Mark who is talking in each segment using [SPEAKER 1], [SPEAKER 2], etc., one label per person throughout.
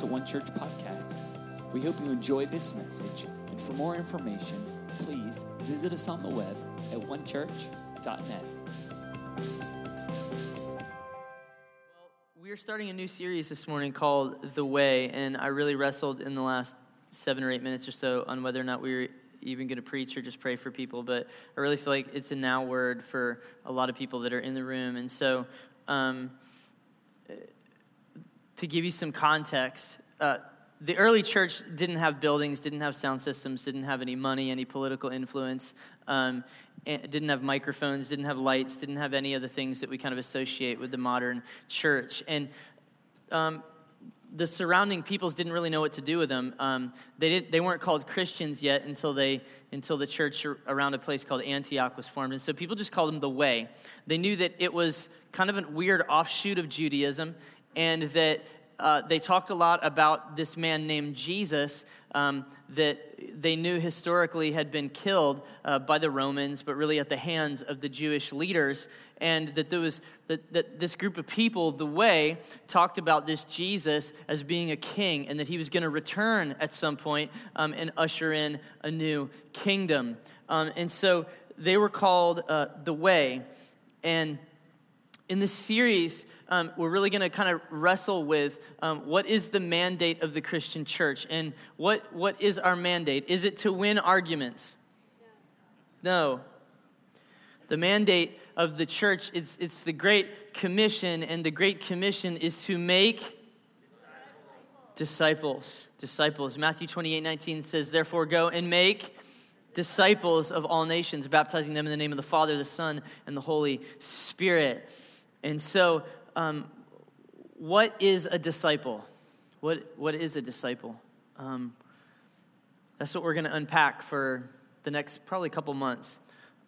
[SPEAKER 1] to One Church Podcast. We hope you enjoy this message, and for more information, please visit us on the web at onechurch.net.
[SPEAKER 2] We are starting a new series this morning called The Way, and I really wrestled in the last seven or eight minutes or so on whether or not we were even going to preach or just pray for people. But I really feel like it's a now word for a lot of people that are in the room. And so, um, to give you some context, uh, the early church didn't have buildings, didn't have sound systems, didn't have any money, any political influence, um, didn't have microphones, didn't have lights, didn't have any of the things that we kind of associate with the modern church. And um, the surrounding peoples didn't really know what to do with them. Um, they, didn't, they weren't called Christians yet until, they, until the church around a place called Antioch was formed. And so people just called them the Way. They knew that it was kind of a weird offshoot of Judaism, and that uh, they talked a lot about this man named Jesus um, that they knew historically had been killed uh, by the Romans, but really at the hands of the Jewish leaders. And that there was that, that this group of people, the way, talked about this Jesus as being a king, and that he was going to return at some point um, and usher in a new kingdom. Um, and so they were called uh, the way, and in this series, um, we're really going to kind of wrestle with um, what is the mandate of the Christian church and what, what is our mandate? Is it to win arguments? No. The mandate of the church, it's, it's the Great Commission, and the Great Commission is to make disciples. Disciples. Matthew 28 19 says, Therefore, go and make disciples of all nations, baptizing them in the name of the Father, the Son, and the Holy Spirit. And so, um, what is a disciple? What, what is a disciple? Um, that's what we're going to unpack for the next probably couple months.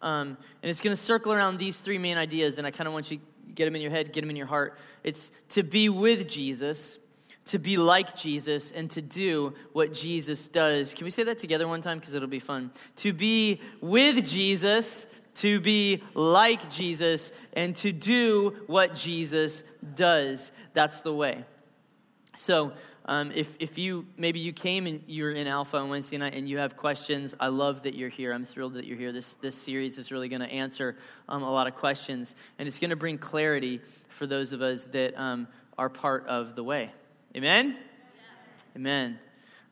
[SPEAKER 2] Um, and it's going to circle around these three main ideas, and I kind of want you to get them in your head, get them in your heart. It's to be with Jesus, to be like Jesus, and to do what Jesus does. Can we say that together one time? Because it'll be fun. To be with Jesus, to be like Jesus and to do what Jesus does. That's the way. So, um, if, if you maybe you came and you're in Alpha on Wednesday night and you have questions, I love that you're here. I'm thrilled that you're here. This, this series is really going to answer um, a lot of questions, and it's going to bring clarity for those of us that um, are part of the way. Amen? Yeah. Amen.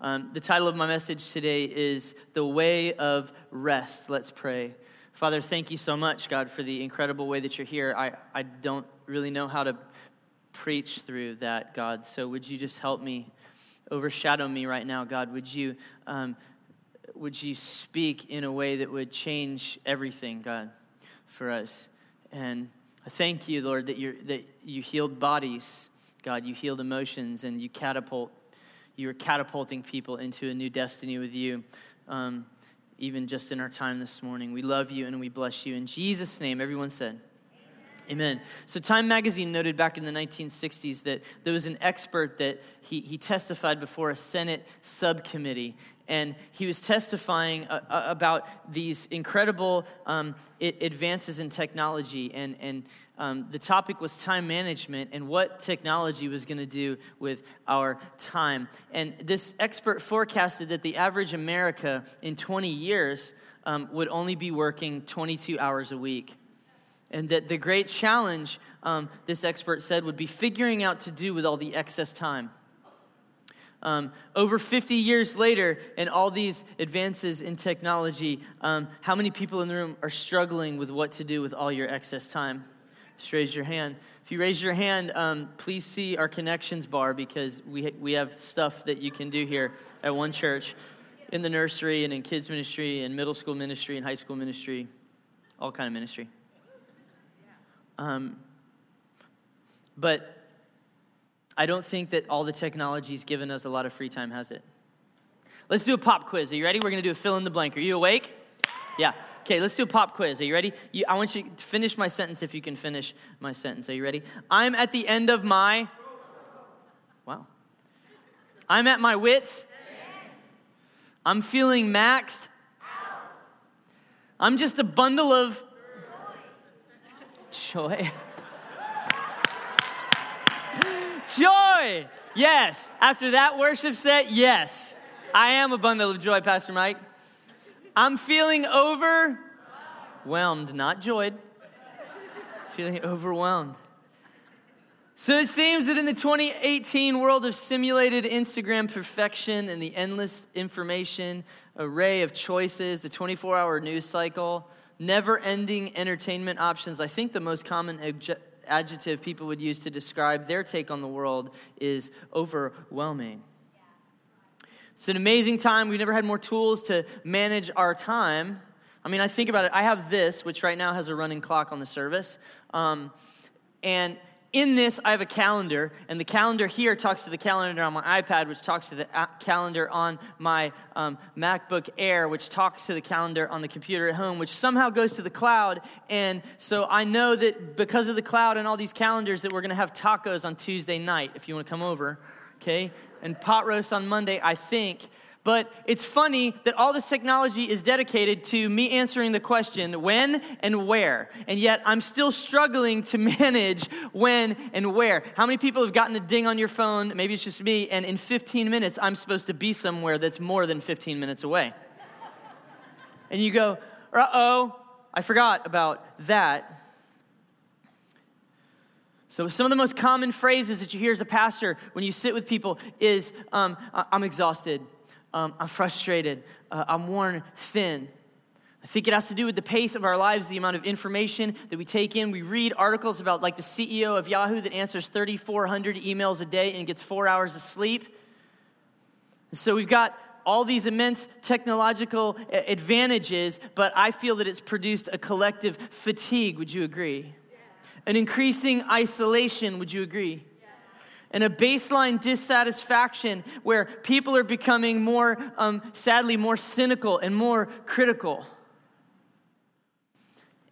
[SPEAKER 2] Um, the title of my message today is The Way of Rest. Let's pray. Father, thank you so much, God, for the incredible way that you're here. I, I don't really know how to preach through that, God. So would you just help me, overshadow me right now, God? Would you, um, would you speak in a way that would change everything, God, for us? And I thank you, Lord, that, you that you healed bodies, God. You healed emotions, and you catapult, you are catapulting people into a new destiny with you. Um, even just in our time this morning. We love you and we bless you. In Jesus' name, everyone said, Amen. So, Time magazine noted back in the 1960s that there was an expert that he, he testified before a Senate subcommittee. And he was testifying uh, uh about these incredible um, advances in technology and, and um, the topic was time management and what technology was going to do with our time. And this expert forecasted that the average America in 20 years um, would only be working 22 hours a week. And that the great challenge, um, this expert said, would be figuring out to do with all the excess time. Um, over 50 years later, and all these advances in technology, um, how many people in the room are struggling with what to do with all your excess time? Just raise your hand. If you raise your hand, um, please see our connections bar because we, we have stuff that you can do here at One Church in the nursery and in kids ministry and middle school ministry and high school ministry, all kind of ministry. Um, but I don't think that all the technology's given us a lot of free time, has it? Let's do a pop quiz. Are you ready? We're going to do a fill in the blank. Are you awake? Yeah. Okay, let's do a pop quiz. Are you ready? You, I want you to finish my sentence if you can finish my sentence. Are you ready? I'm at the end of my. Wow. I'm at my wits. I'm feeling maxed. I'm just a bundle of joy. Joy! Yes. After that worship set, yes. I am a bundle of joy, Pastor Mike. I'm feeling overwhelmed, not joyed. Feeling overwhelmed. So it seems that in the 2018 world of simulated Instagram perfection and the endless information array of choices, the 24 hour news cycle, never ending entertainment options, I think the most common adjective people would use to describe their take on the world is overwhelming. It's an amazing time. We've never had more tools to manage our time. I mean, I think about it. I have this, which right now has a running clock on the service. Um, and in this, I have a calendar, and the calendar here talks to the calendar on my iPad, which talks to the calendar on my um, MacBook Air, which talks to the calendar on the computer at home, which somehow goes to the cloud. And so I know that because of the cloud and all these calendars, that we're going to have tacos on Tuesday night if you want to come over, okay? And pot roast on Monday, I think. But it's funny that all this technology is dedicated to me answering the question when and where. And yet I'm still struggling to manage when and where. How many people have gotten a ding on your phone? Maybe it's just me. And in 15 minutes, I'm supposed to be somewhere that's more than 15 minutes away. And you go, uh oh, I forgot about that. So, some of the most common phrases that you hear as a pastor when you sit with people is, um, I'm exhausted. Um, I'm frustrated. Uh, I'm worn thin. I think it has to do with the pace of our lives, the amount of information that we take in. We read articles about, like, the CEO of Yahoo that answers 3,400 emails a day and gets four hours of sleep. So we've got all these immense technological advantages, but I feel that it's produced a collective fatigue. Would you agree? An increasing isolation. Would you agree? and a baseline dissatisfaction where people are becoming more, um, sadly, more cynical and more critical.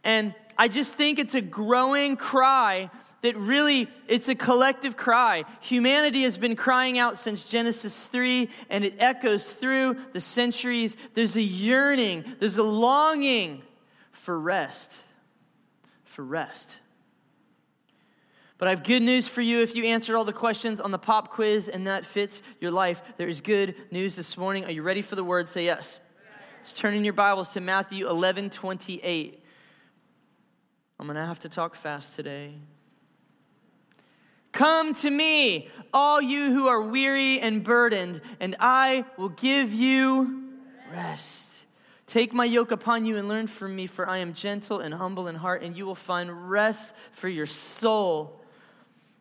[SPEAKER 2] And I just think it's a growing cry that really it's a collective cry. Humanity has been crying out since Genesis 3 and it echoes through the centuries. There's a yearning, there's a longing for rest. For rest. But I have good news for you if you answered all the questions on the pop quiz and that fits your life. There is good news this morning. Are you ready for the word? Say yes. Let's turn in your Bibles to Matthew 11 28. I'm going to have to talk fast today. Come to me, all you who are weary and burdened, and I will give you rest. Take my yoke upon you and learn from me, for I am gentle and humble in heart, and you will find rest for your soul.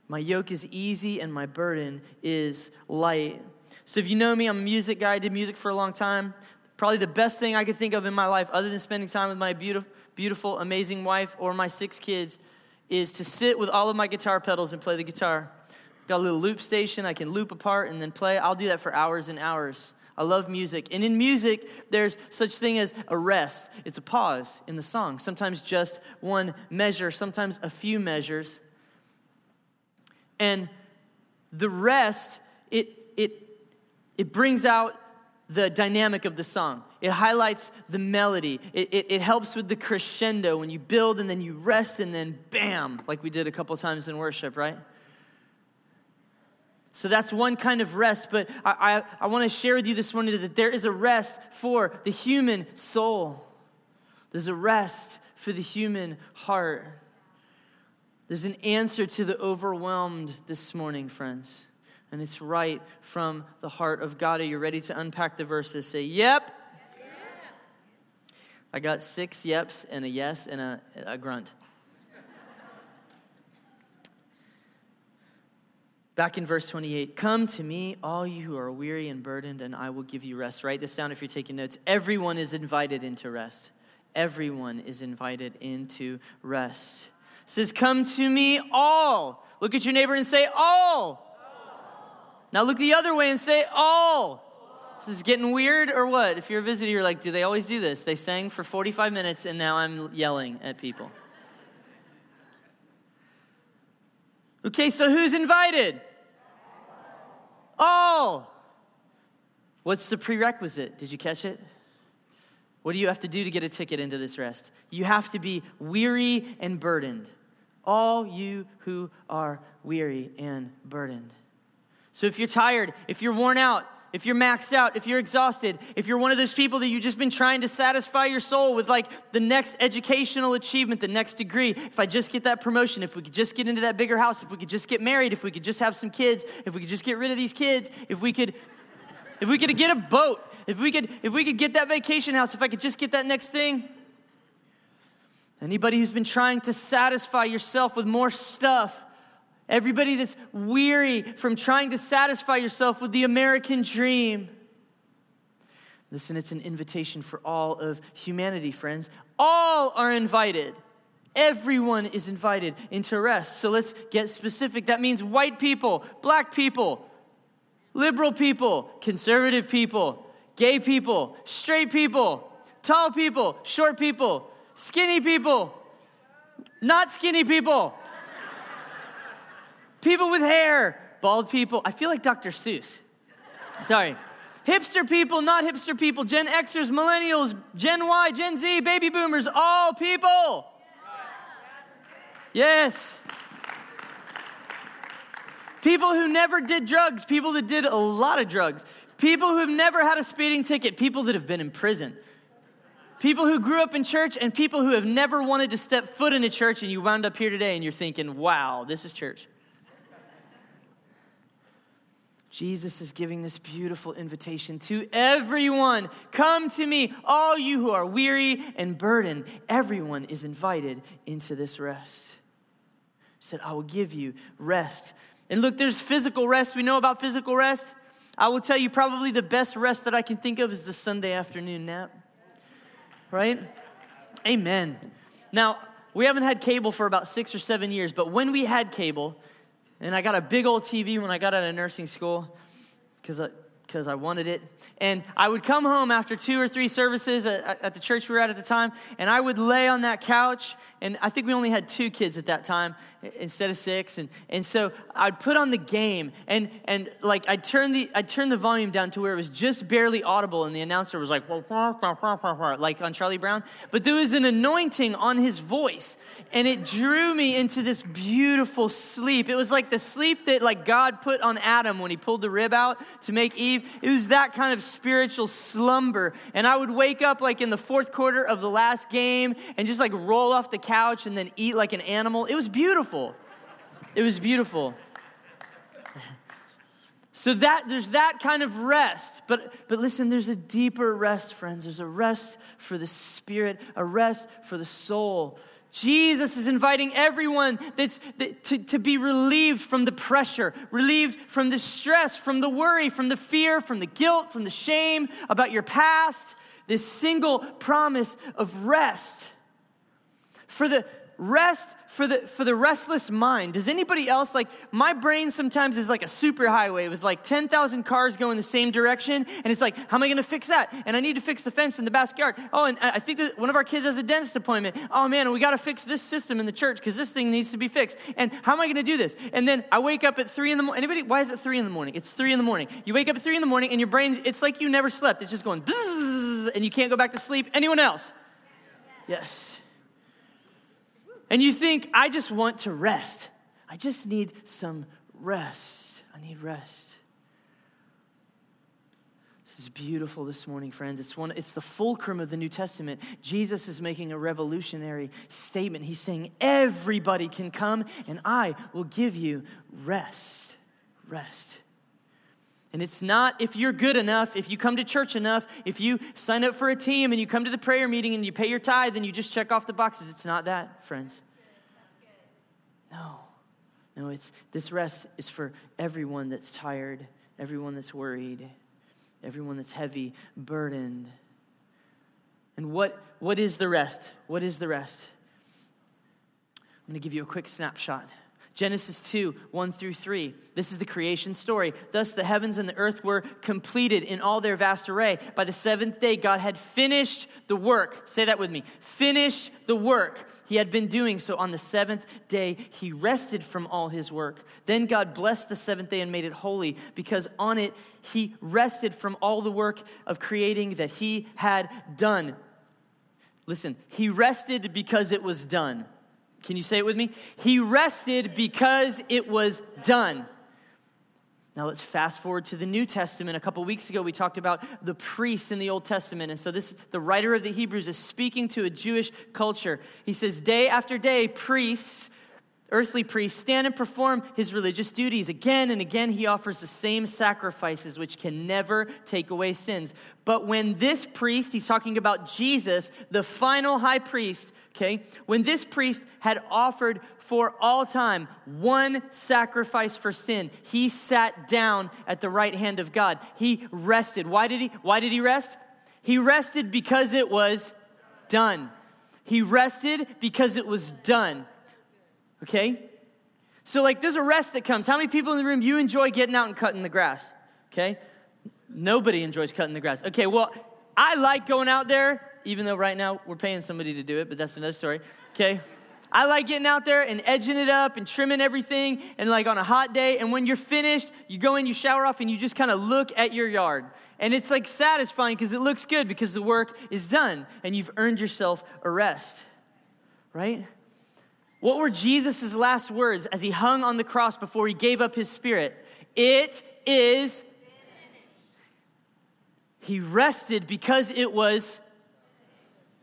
[SPEAKER 2] My yoke is easy and my burden is light. So, if you know me, I'm a music guy. I did music for a long time. Probably the best thing I could think of in my life, other than spending time with my beautiful, beautiful, amazing wife or my six kids, is to sit with all of my guitar pedals and play the guitar. Got a little loop station, I can loop apart and then play. I'll do that for hours and hours. I love music. And in music, there's such thing as a rest. It's a pause in the song. Sometimes just one measure, sometimes a few measures. And the rest, it, it, it brings out the dynamic of the song. It highlights the melody. It, it, it, helps with the crescendo when you build and then you rest and then bam, like we did a couple times in worship, right? So that's one kind of rest, but I, I, I want to share with you this morning that there is a rest for the human soul. There's a rest for the human heart. There's an answer to the overwhelmed this morning, friends. And it's right from the heart of God. Are you ready to unpack the verses? Say, Yep. I got six yeps and a yes and a, a grunt. Back in verse 28, come to me, all you who are weary and burdened, and I will give you rest. Write this down if you're taking notes. Everyone is invited into rest. Everyone is invited into rest says, Come to me, all. Look at your neighbor and say, All. all. Now look the other way and say, All. This is getting weird or what? If you're a visitor, you're like, Do they always do this? They sang for 45 minutes and now I'm yelling at people. Okay, so who's invited? All. What's the prerequisite? Did you catch it? What do you have to do to get a ticket into this rest? You have to be weary and burdened all you who are weary and burdened. So if you're tired, if you're worn out, if you're maxed out, if you're exhausted, if you're one of those people that you've just been trying to satisfy your soul with like the next educational achievement, the next degree, if I just get that promotion, if we could just get into that bigger house, if we could just get married, if we could just have some kids, if we could just get rid of these kids, if we could if we could get a boat, if we could if we could get that vacation house, if I could just get that next thing. Anybody who's been trying to satisfy yourself with more stuff, Everybody that's weary from trying to satisfy yourself with the American dream. Listen, it's an invitation for all of humanity, friends. All are invited. Everyone is invited into rest. So let's get specific. That means white people, black people, liberal people, conservative people, gay people, straight people, tall people, short people, skinny people, not skinny people. People with hair, bald people. I feel like Dr. Seuss. Sorry. Hipster people, not hipster people, Gen Xers, millennials, Gen Y, Gen Z, baby boomers, all people. Yes. People who never did drugs, people that did a lot of drugs, people who have never had a speeding ticket, people that have been in prison, people who grew up in church, and people who have never wanted to step foot in a church, and you wound up here today and you're thinking, wow, this is church. Jesus is giving this beautiful invitation to everyone Come to me, all you who are weary and burdened. Everyone is invited into this rest. He said, I will give you rest. And look, there's physical rest. We know about physical rest. I will tell you, probably the best rest that I can think of is the Sunday afternoon nap. Right? Amen. Now, we haven't had cable for about six or seven years, but when we had cable, and I got a big old TV when I got out of nursing school because because I wanted it. And I would come home after two or three services at, at, the church we were at at the time, and I would lay on that couch. And I think we only had two kids at that time instead of six. And, and so I'd put on the game, and, and like I'd turn, the, I'd turn the volume down to where it was just barely audible, and the announcer was like, like on Charlie Brown. But there was an anointing on his voice, and it drew me into this beautiful sleep. It was like the sleep that like God put on Adam when he pulled the rib out to make Eve. It was that kind of spiritual slumber. And I would wake up like in the fourth quarter of the last game and just like roll off the couch and then eat like an animal. It was beautiful. It was beautiful. So that there's that kind of rest. But but listen, there's a deeper rest, friends. There's a rest for the spirit, a rest for the soul. Jesus is inviting everyone that's, that, to, to be relieved from the pressure, relieved from the stress, from the worry, from the fear, from the guilt, from the shame about your past. This single promise of rest. For the, rest for the for the restless mind does anybody else like my brain sometimes is like a superhighway with like 10,000 cars going the same direction and it's like how am i going to fix that? And i need to fix the fence in the backyard. Oh and i think that one of our kids has a dentist appointment. Oh man we got to fix this system in the church because this thing needs to be fixed. And how am i going to do this? And then i wake up at 3 in the morning anybody why is it 3 in the morning? It's 3 in the morning. You wake up at 3 in the morning and your brain it's like you never slept. It's just going and you can't go back to sleep. Anyone else? Yes and you think, I just want to rest. I just need some rest. I need rest. This is beautiful this morning, friends. It's, one, it's the fulcrum of the New Testament. Jesus is making a revolutionary statement. He's saying, Everybody can come, and I will give you rest. Rest. And it's not if you're good enough, if you come to church enough, if you sign up for a team and you come to the prayer meeting and you pay your tithe and you just check off the boxes. It's not that, friends. No. No, it's this rest is for everyone that's tired, everyone that's worried, everyone that's heavy, burdened. And what, what is the rest? What is the rest? I'm going to give you a quick snapshot. Genesis 2, 1 through 3. This is the creation story. Thus, the heavens and the earth were completed in all their vast array. By the seventh day, God had finished the work. Say that with me. Finished the work he had been doing. So on the seventh day, he rested from all his work. Then God blessed the seventh day and made it holy because on it, he rested from all the work of creating that he had done. Listen, he rested because it was done. Can you say it with me? He rested because it was done. Now let's fast forward to the New Testament. A couple weeks ago, we talked about the priests in the Old Testament. And so this the writer of the Hebrews is speaking to a Jewish culture. He says, Day after day, priests, earthly priests, stand and perform his religious duties. Again and again, he offers the same sacrifices which can never take away sins. But when this priest, he's talking about Jesus, the final high priest, okay, when this priest had offered for all time one sacrifice for sin. He sat down at the right hand of God. He rested. Why did he why did he rest? He rested because it was done. He rested because it was done. Okay? So like there's a rest that comes. How many people in the room you enjoy getting out and cutting the grass? Okay? Nobody enjoys cutting the grass. Okay, well, I like going out there even though right now we're paying somebody to do it, but that's another story. Okay? I like getting out there and edging it up and trimming everything and like on a hot day. And when you're finished, you go in, you shower off, and you just kind of look at your yard. And it's like satisfying because it looks good because the work is done and you've earned yourself a rest, right? What were Jesus' last words as he hung on the cross before he gave up his spirit? It is. He rested because it was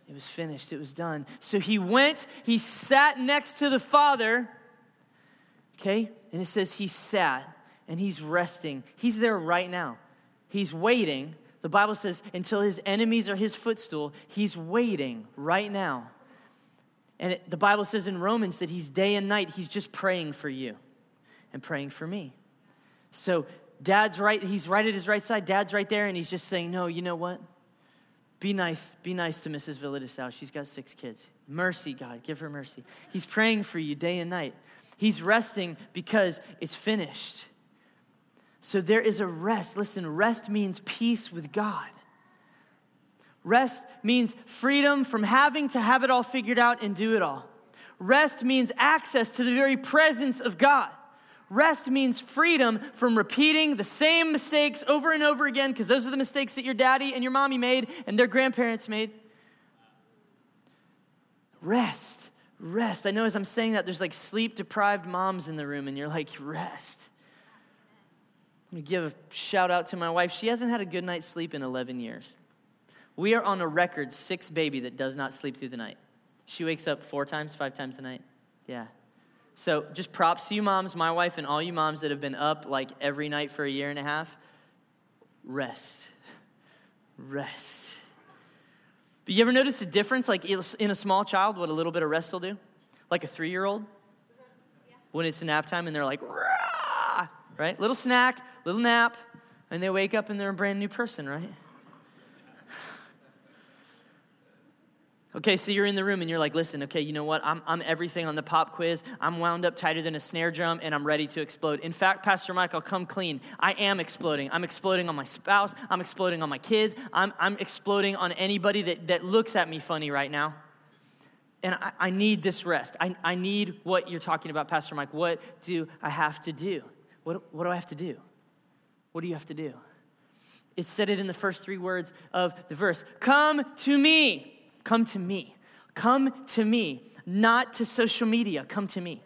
[SPEAKER 2] it was finished, it was done. So he went, he sat next to the Father, okay? And it says he sat and he's resting. He's there right now. He's waiting. The Bible says until his enemies are his footstool, he's waiting right now. And it, the Bible says in Romans that he's day and night, he's just praying for you and praying for me. So dad's right, he's right at his right side, dad's right there, and he's just saying, No, you know what? Be nice. Be nice to Mrs. Villadisau. She's got six kids. Mercy, God. Give her mercy. He's praying for you day and night. He's resting because it's finished. So there is a rest. Listen, rest means peace with God. Rest means freedom from having to have it all figured out and do it all. Rest means access to the very presence of God. Rest means freedom from repeating the same mistakes over and over again, because those are the mistakes that your daddy and your mommy made and their grandparents made. Rest, rest. I know as I'm saying that, there's like sleep deprived moms in the room, and you're like, rest. Let me give a shout out to my wife. She hasn't had a good night's sleep in 11 years. We are on a record six baby that does not sleep through the night. She wakes up four times, five times a night. Yeah. So just props to you moms, my wife, and all you moms that have been up like every night for a year and a half. Rest. Rest. But you ever notice the difference, like in a small child, what a little bit of rest will do? Like a three year old? When it's nap time and they're like, Rah! right? Little snack, little nap, and they wake up and they're a brand new person, right? Okay, so you're in the room and you're like, listen, okay, you know what? I'm, I'm everything on the pop quiz. I'm wound up tighter than a snare drum and I'm ready to explode. In fact, Pastor Mike, I'll come clean. I am exploding. I'm exploding on my spouse. I'm exploding on my kids. I'm, I'm exploding on anybody that, that looks at me funny right now. And I, I need this rest. I, I need what you're talking about, Pastor Mike. What do I have to do? What, what do I have to do? What do you have to do? It said it in the first three words of the verse Come to me. Come to me. Come to me, not to social media. Come to me.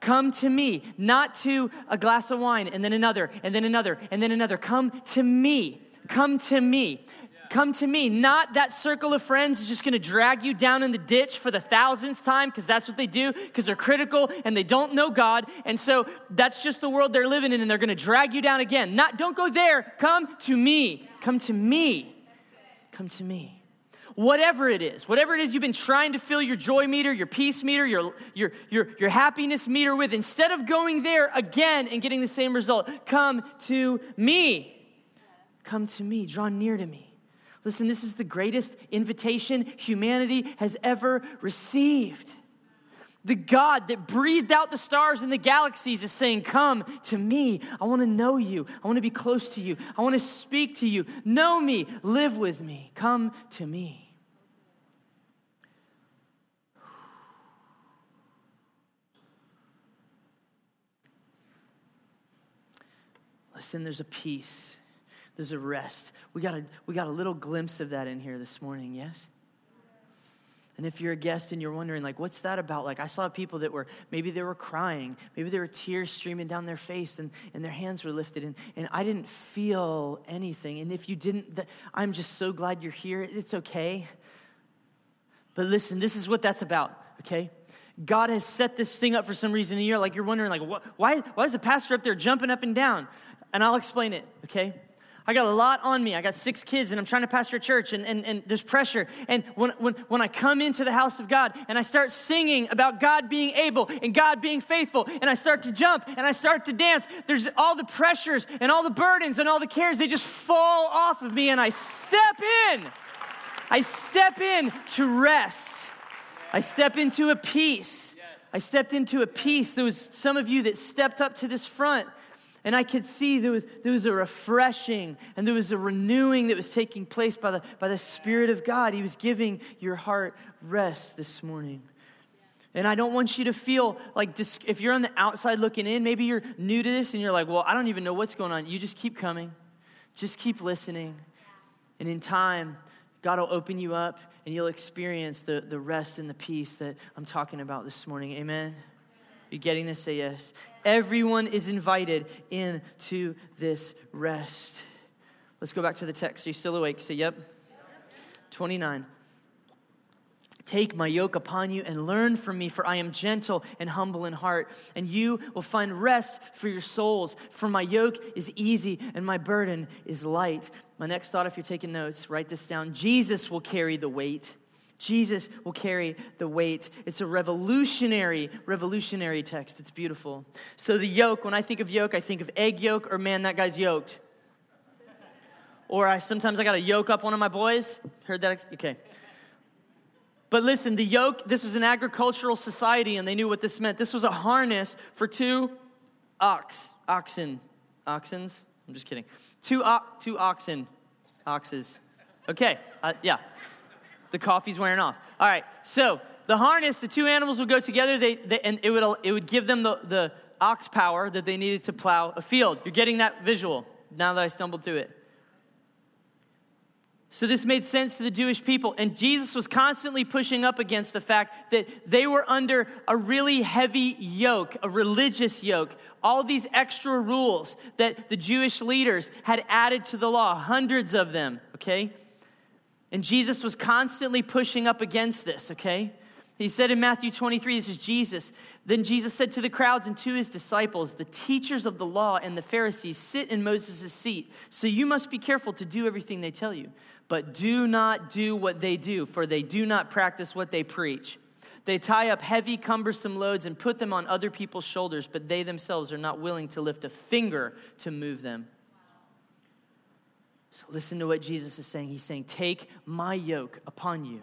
[SPEAKER 2] Come to me, not to a glass of wine and then another and then another and then another. Come to me. Come to me. Come to me. Not that circle of friends is just gonna drag you down in the ditch for the thousandth time because that's what they do because they're critical and they don't know God. And so that's just the world they're living in and they're gonna drag you down again. Not, don't go there. Come to me. Come to me. Come to me whatever it is, whatever it is you've been trying to fill your joy meter, your peace meter, your, your, your, your happiness meter with, instead of going there again and getting the same result, come to me. Come to me. Draw near to me. Listen, this is the greatest invitation humanity has ever received. The God that breathed out the stars and the galaxies is saying, Come to me. I want to know you. I want to be close to you. I want to speak to you. Know me. Live with me. Come to me. Listen, there's a peace, there's a rest. We got a, we got a little glimpse of that in here this morning, yes? And if you're a guest and you're wondering, like, what's that about? Like, I saw people that were, maybe they were crying, maybe there were tears streaming down their face and, and their hands were lifted, and, and I didn't feel anything. And if you didn't, I'm just so glad you're here. It's okay. But listen, this is what that's about, okay? God has set this thing up for some reason, and you're like, you're wondering, like, why, why is the pastor up there jumping up and down? And I'll explain it, okay? I got a lot on me. I got six kids and I'm trying to pastor a church and, and, and there's pressure. And when, when, when I come into the house of God and I start singing about God being able and God being faithful and I start to jump and I start to dance, there's all the pressures and all the burdens and all the cares, they just fall off of me and I step in. I step in to rest. I step into a peace. I stepped into a peace. There was some of you that stepped up to this front and I could see there was, there was a refreshing and there was a renewing that was taking place by the, by the Spirit of God. He was giving your heart rest this morning. And I don't want you to feel like if you're on the outside looking in, maybe you're new to this and you're like, well, I don't even know what's going on. You just keep coming, just keep listening. And in time, God will open you up and you'll experience the, the rest and the peace that I'm talking about this morning. Amen. You getting this? Say yes. Everyone is invited into this rest. Let's go back to the text. Are you still awake? Say yep. 29. Take my yoke upon you and learn from me, for I am gentle and humble in heart, and you will find rest for your souls. For my yoke is easy and my burden is light. My next thought, if you're taking notes, write this down Jesus will carry the weight. Jesus will carry the weight. It's a revolutionary, revolutionary text. It's beautiful. So, the yoke, when I think of yoke, I think of egg yolk or man, that guy's yoked. Or I sometimes I got to yoke up one of my boys. Heard that? Okay. But listen, the yoke, this was an agricultural society and they knew what this meant. This was a harness for two ox, oxen, oxens. I'm just kidding. Two, two oxen, oxes. Okay, uh, yeah. The coffee's wearing off. All right, so the harness, the two animals would go together, they, they, and it would, it would give them the, the ox power that they needed to plow a field. You're getting that visual now that I stumbled through it. So this made sense to the Jewish people. And Jesus was constantly pushing up against the fact that they were under a really heavy yoke, a religious yoke. All these extra rules that the Jewish leaders had added to the law, hundreds of them, okay? And Jesus was constantly pushing up against this, okay? He said in Matthew 23, this is Jesus. Then Jesus said to the crowds and to his disciples, The teachers of the law and the Pharisees sit in Moses' seat. So you must be careful to do everything they tell you. But do not do what they do, for they do not practice what they preach. They tie up heavy, cumbersome loads and put them on other people's shoulders, but they themselves are not willing to lift a finger to move them. So listen to what Jesus is saying. He's saying, Take my yoke upon you.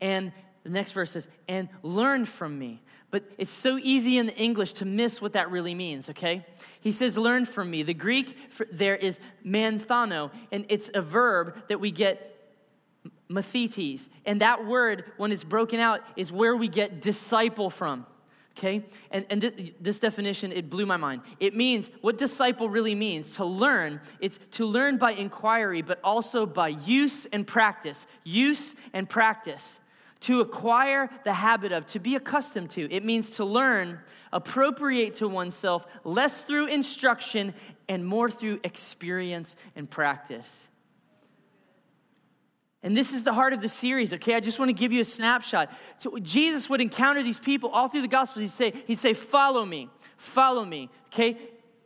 [SPEAKER 2] And the next verse says, And learn from me. But it's so easy in the English to miss what that really means, okay? He says, Learn from me. The Greek there is manthano, and it's a verb that we get mathetes. And that word, when it's broken out, is where we get disciple from okay? And, and th- this definition it blew my mind. It means what disciple really means to learn it's to learn by inquiry but also by use and practice. Use and practice. To acquire the habit of to be accustomed to. It means to learn appropriate to oneself less through instruction and more through experience and practice and this is the heart of the series, okay? I just want to give you a snapshot. So Jesus would encounter these people all through the Gospels. He'd say, he'd say, follow me, follow me, okay?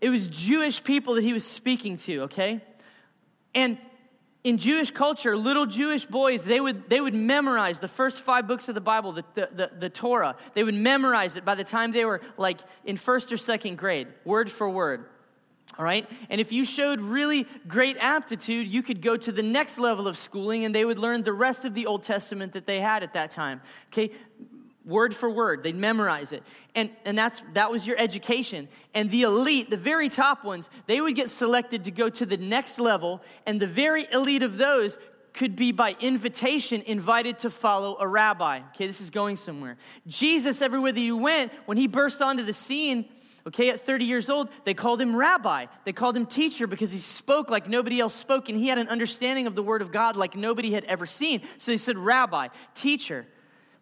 [SPEAKER 2] It was Jewish people that he was speaking to, okay? And in Jewish culture, little Jewish boys, they would, they would memorize the first five books of the Bible, the, the, the, the Torah. They would memorize it by the time they were like in first or second grade, word for word. All right? And if you showed really great aptitude, you could go to the next level of schooling and they would learn the rest of the Old Testament that they had at that time. Okay? Word for word, they'd memorize it. And, and that's, that was your education. And the elite, the very top ones, they would get selected to go to the next level. And the very elite of those could be by invitation invited to follow a rabbi. Okay, this is going somewhere. Jesus, everywhere that he went, when he burst onto the scene, Okay, at 30 years old, they called him rabbi. They called him teacher because he spoke like nobody else spoke and he had an understanding of the word of God like nobody had ever seen. So they said rabbi, teacher.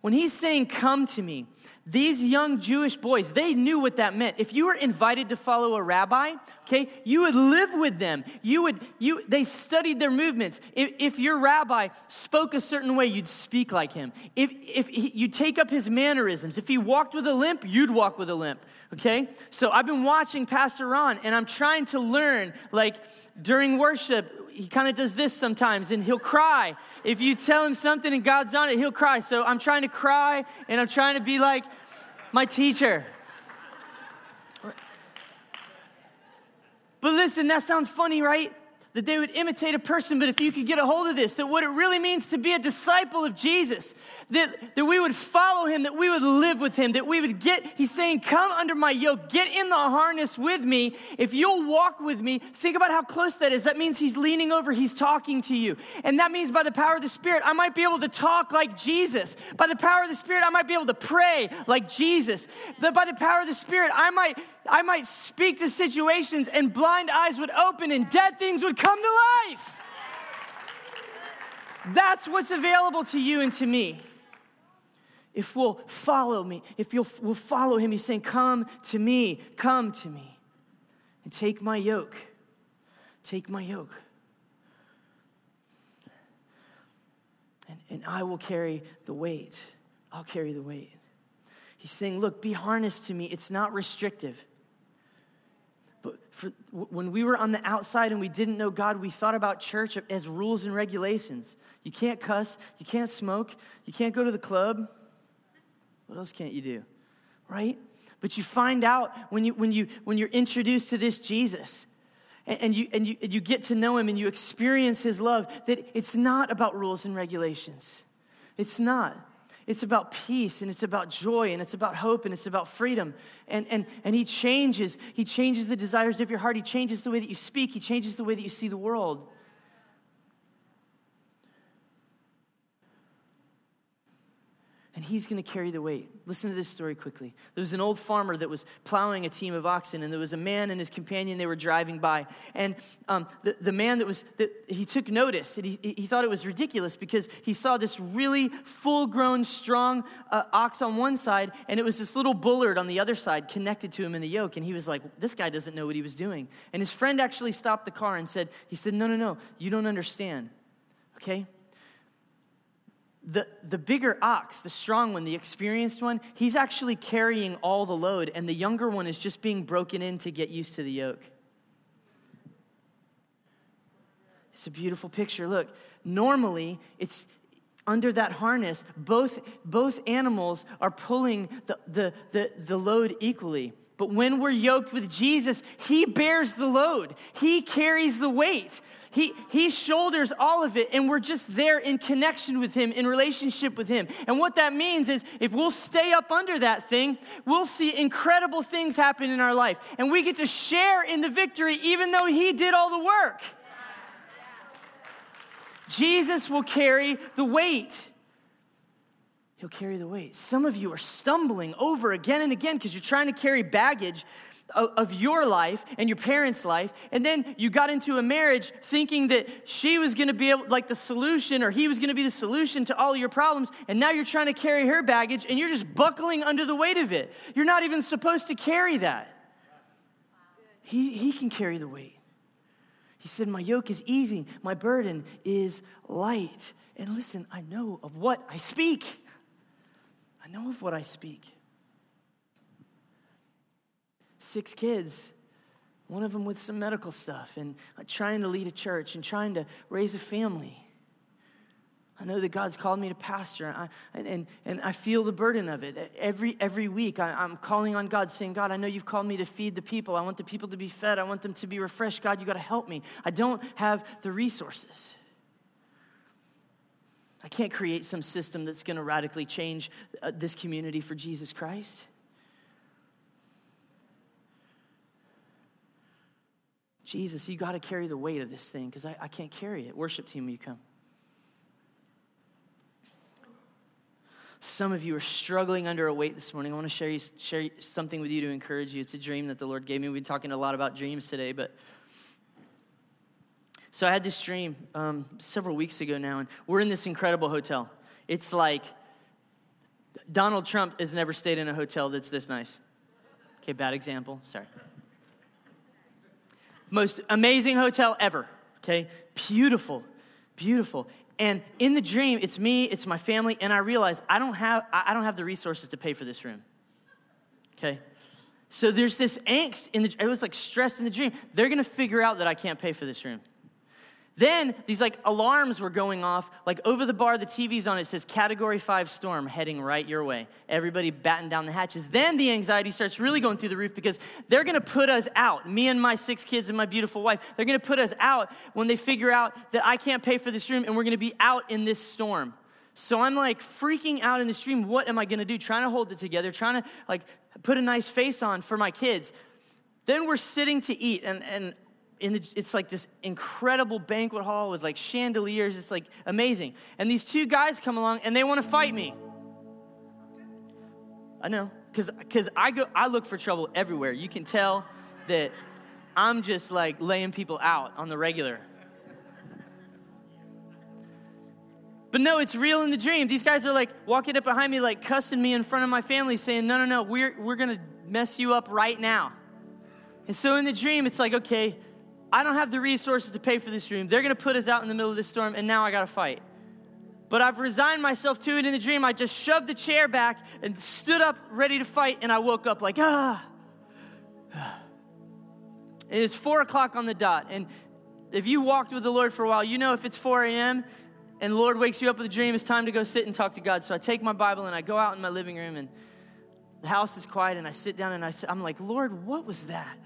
[SPEAKER 2] when he's saying, Come to me, these young Jewish boys, they knew what that meant. If you were invited to follow a rabbi, okay, you would live with them. You would, you, they studied their movements. If, if your rabbi spoke a certain way, you'd speak like him. If, if you take up his mannerisms, if he walked with a limp, you'd walk with a limp, okay? So I've been watching Pastor Ron, and I'm trying to learn, like, during worship, he kind of does this sometimes and he'll cry. If you tell him something and God's on it, he'll cry. So I'm trying to cry and I'm trying to be like my teacher. But listen, that sounds funny, right? That they would imitate a person, but if you could get a hold of this, that what it really means to be a disciple of Jesus, that, that we would follow him, that we would live with him, that we would get, he's saying, come under my yoke, get in the harness with me. If you'll walk with me, think about how close that is. That means he's leaning over, he's talking to you. And that means by the power of the Spirit, I might be able to talk like Jesus. By the power of the Spirit, I might be able to pray like Jesus. But by the power of the Spirit, I might I might speak to situations and blind eyes would open and dead things would come to life. That's what's available to you and to me. If we'll follow me, if you'll we'll follow him, he's saying, Come to me, come to me, and take my yoke. Take my yoke. And, and I will carry the weight. I'll carry the weight. He's saying, Look, be harnessed to me. It's not restrictive. For, when we were on the outside and we didn't know God, we thought about church as rules and regulations. You can't cuss, you can't smoke, you can't go to the club. What else can't you do? Right? But you find out when, you, when, you, when you're introduced to this Jesus and, and, you, and, you, and you get to know him and you experience his love that it's not about rules and regulations. It's not. It's about peace and it's about joy and it's about hope and it's about freedom. And, and, and he changes. He changes the desires of your heart. He changes the way that you speak. He changes the way that you see the world. And he's going to carry the weight. Listen to this story quickly. There was an old farmer that was plowing a team of oxen, and there was a man and his companion. They were driving by, and um, the, the man that was that he took notice, and he, he thought it was ridiculous because he saw this really full-grown, strong uh, ox on one side, and it was this little bullard on the other side connected to him in the yoke, and he was like, "This guy doesn't know what he was doing." And his friend actually stopped the car and said, "He said, no, no, no, you don't understand." Okay, the, the bigger ox, the strong one, the experienced one, he's actually carrying all the load, and the younger one is just being broken in to get used to the yoke. It's a beautiful picture. Look, normally it's under that harness, both, both animals are pulling the, the, the, the load equally. But when we're yoked with Jesus, He bears the load, He carries the weight. He, he shoulders all of it, and we're just there in connection with Him, in relationship with Him. And what that means is if we'll stay up under that thing, we'll see incredible things happen in our life. And we get to share in the victory, even though He did all the work. Jesus will carry the weight. He'll carry the weight. Some of you are stumbling over again and again because you're trying to carry baggage of your life and your parents' life, and then you got into a marriage thinking that she was going to be able, like the solution, or he was going to be the solution to all your problems, and now you're trying to carry her baggage, and you're just buckling under the weight of it. You're not even supposed to carry that. He, he can carry the weight. He said, My yoke is easy, my burden is light. And listen, I know of what I speak. I know of what I speak six kids, one of them with some medical stuff, and trying to lead a church and trying to raise a family. I know that God's called me to pastor, I, and, and, and I feel the burden of it. Every, every week, I, I'm calling on God, saying, God, I know you've called me to feed the people. I want the people to be fed. I want them to be refreshed. God, you got to help me. I don't have the resources. I can't create some system that's going to radically change uh, this community for Jesus Christ. Jesus, you got to carry the weight of this thing because I, I can't carry it. Worship team, you come? Some of you are struggling under a weight this morning. I want to share, you, share something with you to encourage you. It's a dream that the Lord gave me. We've been talking a lot about dreams today, but so I had this dream um, several weeks ago now, and we're in this incredible hotel. It's like Donald Trump has never stayed in a hotel that's this nice. Okay, bad example. Sorry. Most amazing hotel ever. Okay, beautiful, beautiful. And in the dream, it's me, it's my family, and I realize I don't have I don't have the resources to pay for this room. Okay, so there's this angst in the. It was like stress in the dream. They're gonna figure out that I can't pay for this room. Then these like alarms were going off, like over the bar, the TV's on, it says category five storm heading right your way. Everybody batting down the hatches. Then the anxiety starts really going through the roof because they're gonna put us out. Me and my six kids and my beautiful wife, they're gonna put us out when they figure out that I can't pay for this room and we're gonna be out in this storm. So I'm like freaking out in the stream. What am I gonna do? Trying to hold it together, trying to like put a nice face on for my kids. Then we're sitting to eat, and, and in the, it's like this incredible banquet hall with like chandeliers. It's like amazing. And these two guys come along and they want to fight me. I know, because because I go I look for trouble everywhere. You can tell that I'm just like laying people out on the regular. But no, it's real in the dream. These guys are like walking up behind me, like cussing me in front of my family, saying, No, no, no, we're, we're gonna mess you up right now. And so in the dream, it's like, okay, I don't have the resources to pay for this room. They're going to put us out in the middle of this storm, and now I got to fight. But I've resigned myself to it in the dream. I just shoved the chair back and stood up ready to fight, and I woke up like, ah. And it's four o'clock on the dot. And if you walked with the Lord for a while, you know if it's 4 a.m. and the Lord wakes you up with a dream, it's time to go sit and talk to God. So I take my Bible and I go out in my living room, and the house is quiet, and I sit down and I, I'm like, Lord, what was that?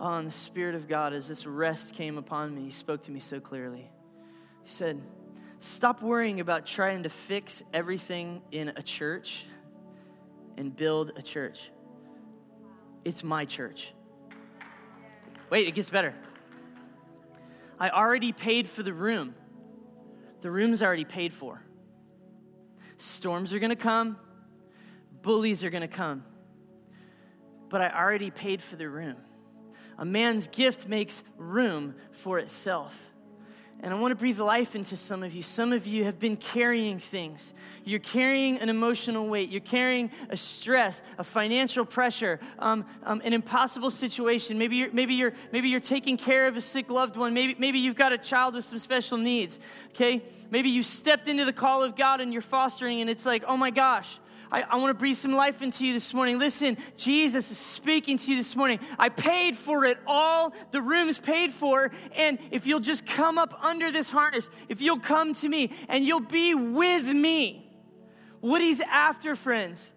[SPEAKER 2] Oh, and the Spirit of God, as this rest came upon me, He spoke to me so clearly. He said, Stop worrying about trying to fix everything in a church and build a church. It's my church. Wait, it gets better. I already paid for the room. The room's already paid for. Storms are gonna come, bullies are gonna come. But I already paid for the room. A man's gift makes room for itself. And I want to breathe life into some of you. Some of you have been carrying things. You're carrying an emotional weight. You're carrying a stress, a financial pressure, um, um, an impossible situation. Maybe you're, maybe, you're, maybe you're taking care of a sick loved one. Maybe, maybe you've got a child with some special needs. Okay? Maybe you stepped into the call of God and you're fostering, and it's like, oh my gosh, I, I want to breathe some life into you this morning. Listen, Jesus is speaking to you this morning. I paid for it all. The room's paid for. And if you'll just come up under this harness, if you'll come to me and you'll be with me, what he's after, friends,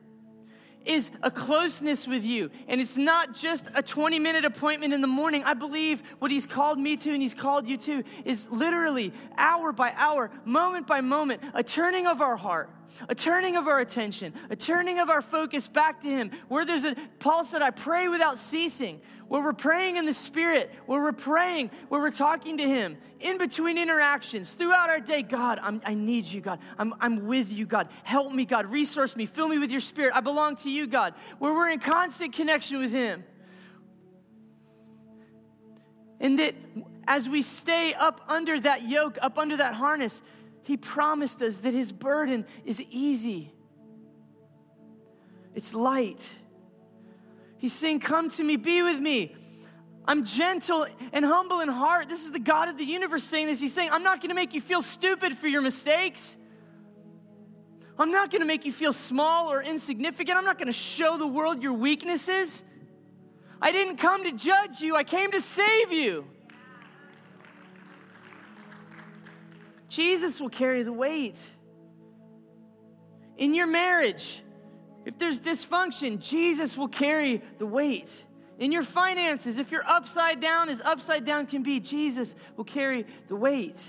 [SPEAKER 2] is a closeness with you. And it's not just a 20 minute appointment in the morning. I believe what He's called me to and He's called you to is literally hour by hour, moment by moment, a turning of our heart, a turning of our attention, a turning of our focus back to Him. Where there's a, Paul said, I pray without ceasing where we're praying in the Spirit, where we're praying, where we're talking to Him, in between interactions, throughout our day. God, I'm, i need you, God. I'm, I'm with you, God. Help me, God. Resource me. Fill me with your Spirit. I belong to you, God. Where we're in constant connection with Him. And that as we stay up under that yoke, up under that harness, He promised us that His burden is easy, it's light. He's saying, Come to me, be with me. I'm gentle and humble in heart. This is the God of the universe saying this. He's saying, I'm not going to make you feel stupid for your mistakes. I'm not going to make you feel small or insignificant. I'm not going to show the world your weaknesses. I didn't come to judge you, I came to save you. Jesus will carry the weight. In your marriage, if there's dysfunction, Jesus will carry the weight. In your finances, if you're upside down as upside down can be, Jesus will carry the weight.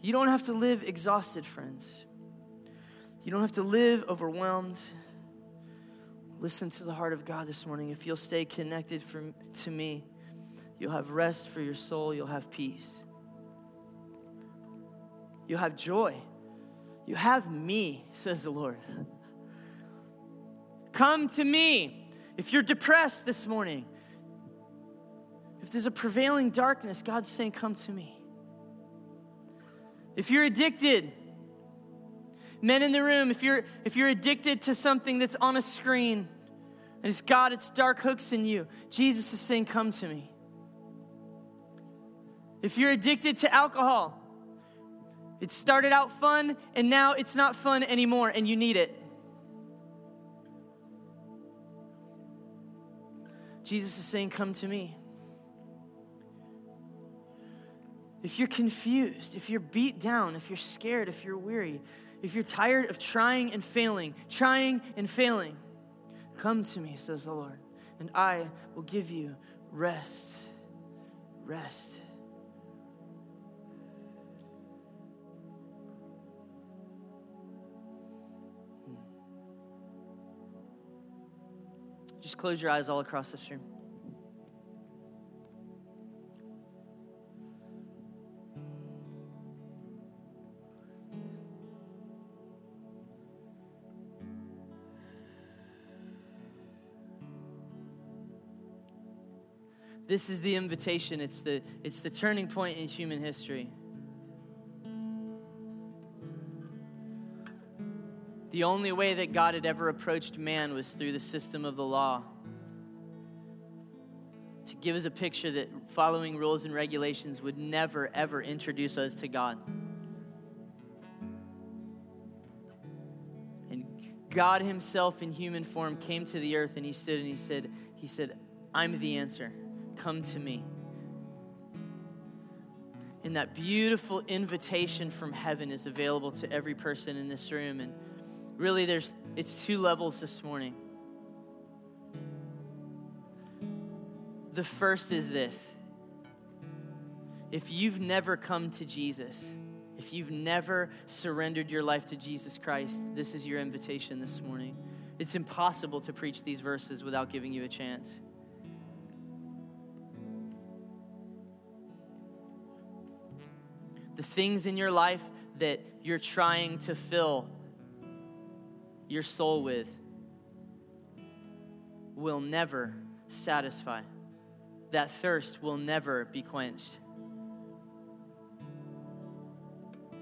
[SPEAKER 2] You don't have to live exhausted, friends. You don't have to live overwhelmed. Listen to the heart of God this morning. If you'll stay connected from, to me, you'll have rest for your soul, you'll have peace. You'll have joy. You have me, says the Lord. Come to me. If you're depressed this morning, if there's a prevailing darkness, God's saying, Come to me. If you're addicted, men in the room, if you're if you're addicted to something that's on a screen and it's God, it's dark hooks in you, Jesus is saying, Come to me. If you're addicted to alcohol, it started out fun and now it's not fun anymore and you need it. Jesus is saying, Come to me. If you're confused, if you're beat down, if you're scared, if you're weary, if you're tired of trying and failing, trying and failing, come to me, says the Lord, and I will give you rest. Rest. Just close your eyes all across this room. This is the invitation. It's the, it's the turning point in human history. The only way that God had ever approached man was through the system of the law. To give us a picture that following rules and regulations would never, ever introduce us to God. And God Himself in human form came to the earth and He stood and He said, He said, I'm the answer. Come to me. And that beautiful invitation from heaven is available to every person in this room. And really, there's it's two levels this morning. The first is this if you've never come to Jesus, if you've never surrendered your life to Jesus Christ, this is your invitation this morning. It's impossible to preach these verses without giving you a chance. the things in your life that you're trying to fill your soul with will never satisfy. That thirst will never be quenched.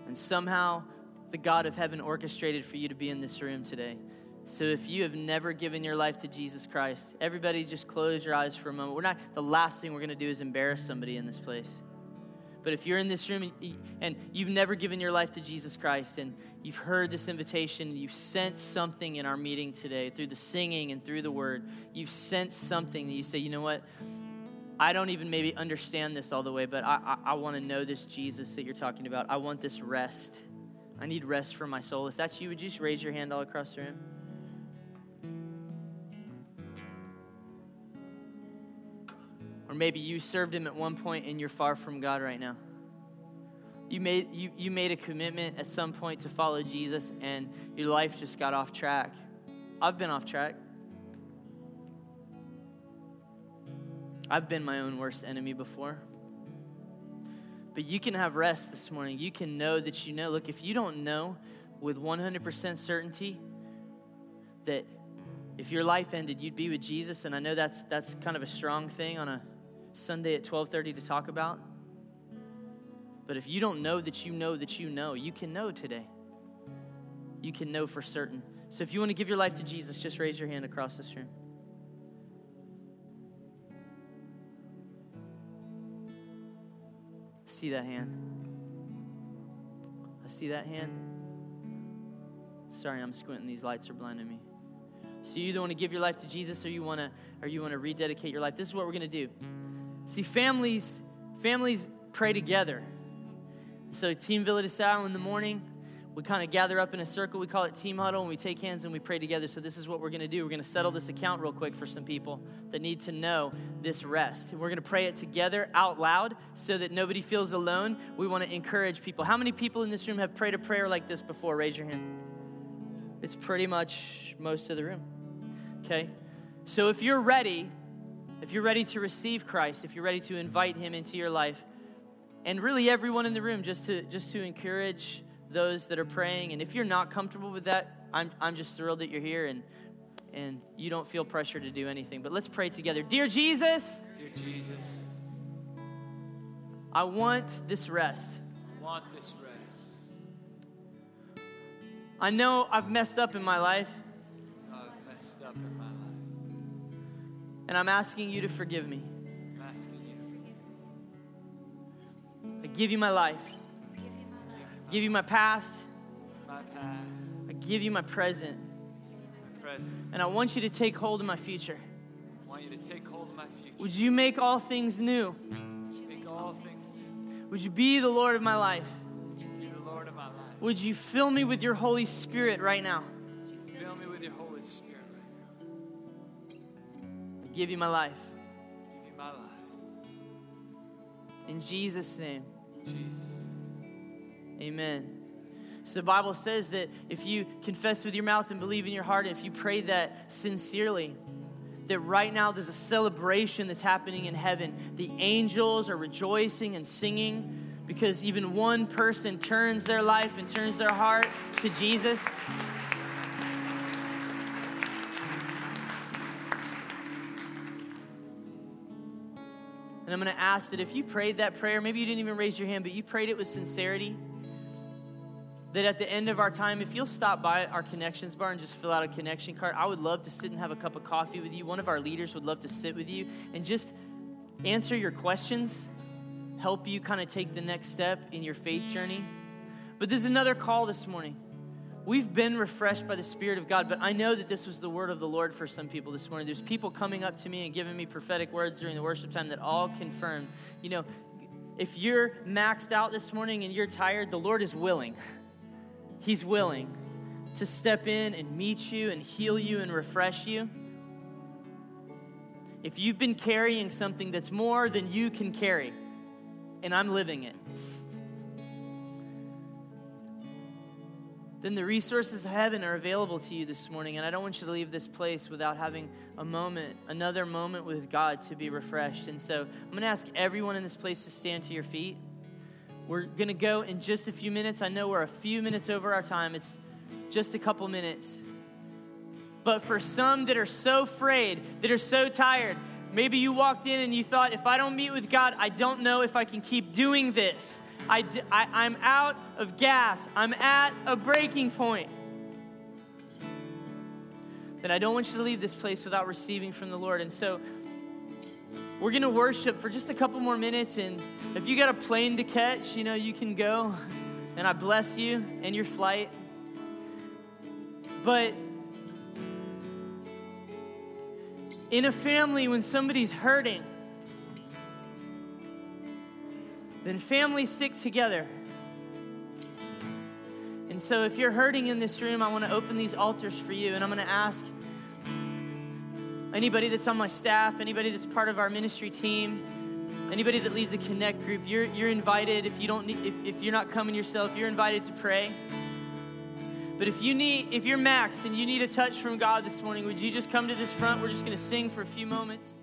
[SPEAKER 2] And somehow, the God of heaven orchestrated for you to be in this room today. So if you have never given your life to Jesus Christ, everybody just close your eyes for a moment. We're not the last thing we're going to do is embarrass somebody in this place. But if you're in this room and you've never given your life to Jesus Christ and you've heard this invitation, and you've sensed something in our meeting today through the singing and through the word, you've sensed something that you say, you know what? I don't even maybe understand this all the way, but I, I, I want to know this Jesus that you're talking about. I want this rest. I need rest for my soul. If that's you, would you just raise your hand all across the room? Or maybe you served him at one point and you're far from God right now. You made, you, you made a commitment at some point to follow Jesus and your life just got off track. I've been off track. I've been my own worst enemy before. But you can have rest this morning. You can know that you know. Look, if you don't know with 100% certainty that if your life ended, you'd be with Jesus, and I know that's, that's kind of a strong thing on a Sunday at 12:30 to talk about. But if you don't know that you know that you know, you can know today. You can know for certain. So if you want to give your life to Jesus, just raise your hand across this room. see that hand. I see that hand. Sorry, I'm squinting. These lights are blinding me. So you either want to give your life to Jesus or you want to or you want to rededicate your life. This is what we're going to do. See, families, families pray together. So Team Villa de Sal in the morning, we kind of gather up in a circle. We call it team huddle, and we take hands and we pray together. So this is what we're going to do. We're going to settle this account real quick for some people that need to know this rest. We're going to pray it together out loud so that nobody feels alone. We want to encourage people. How many people in this room have prayed a prayer like this before? Raise your hand. It's pretty much most of the room. Okay? So if you're ready, if you're ready to receive Christ, if you're ready to invite him into your life, and really everyone in the room just to just to encourage those that are praying and if you're not comfortable with that i'm, I'm just thrilled that you're here and and you don't feel pressure to do anything but let's pray together dear jesus
[SPEAKER 1] Dear Jesus,
[SPEAKER 2] i want this rest
[SPEAKER 1] I want this rest.
[SPEAKER 2] I know I've messed up in my life,
[SPEAKER 3] I've messed up in my life.
[SPEAKER 2] And I'm asking you to forgive me.
[SPEAKER 3] I'm asking you to forgive me.
[SPEAKER 2] I give you my life,
[SPEAKER 4] Give you my.
[SPEAKER 2] I give you my past,
[SPEAKER 3] my past,
[SPEAKER 2] I give you my present,
[SPEAKER 3] my present.
[SPEAKER 2] and I want you to take hold of my future.
[SPEAKER 3] I want you to take hold of my future.
[SPEAKER 2] Would you make all things new?
[SPEAKER 3] Make all things new.
[SPEAKER 2] Would you be the Lord of my life?
[SPEAKER 3] Be the Lord of my life.
[SPEAKER 2] Would you fill me with your Holy Spirit right now? Give you my life.
[SPEAKER 3] Give you my life.
[SPEAKER 2] In Jesus' name,
[SPEAKER 3] Jesus.
[SPEAKER 2] amen. So the Bible says that if you confess with your mouth and believe in your heart, and if you pray that sincerely, that right now there's a celebration that's happening in heaven. The angels are rejoicing and singing because even one person turns their life and turns their heart to Jesus. And I'm going to ask that if you prayed that prayer, maybe you didn't even raise your hand, but you prayed it with sincerity, that at the end of our time, if you'll stop by our connections bar and just fill out a connection card, I would love to sit and have a cup of coffee with you. One of our leaders would love to sit with you and just answer your questions, help you kind of take the next step in your faith journey. But there's another call this morning. We've been refreshed by the Spirit of God, but I know that this was the word of the Lord for some people this morning. There's people coming up to me and giving me prophetic words during the worship time that all confirm. You know, if you're maxed out this morning and you're tired, the Lord is willing. He's willing to step in and meet you and heal you and refresh you. If you've been carrying something that's more than you can carry, and I'm living it, then the resources of heaven are available to you this morning. And I don't want you to leave this place without having a moment, another moment with God to be refreshed. And so I'm going to ask everyone in this place to stand to your feet. We're going to go in just a few minutes. I know we're a few minutes over our time, it's just a couple minutes. But for some that are so afraid, that are so tired, maybe you walked in and you thought, if I don't meet with God, I don't know if I can keep doing this. I, I, am out of gas. I'm at a breaking point. Then I don't want you to leave this place without receiving from the Lord. And so we're going to worship for just a couple more minutes. And if you got a plane to catch, you know, you can go. And I bless you and your flight. But in a family, when somebody's hurting, then families stick together. And so, if you're hurting in this room, I want to open these altars for you, and I'm going to ask anybody that's on my staff, anybody that's part of our ministry team, anybody that leads a connect group, you're, you're invited. If you don't, need, if, if you're not coming yourself, you're invited to pray. But if you need, if you're Max and you need a touch from God this morning, would you just come to this front? We're just going to sing for a few moments.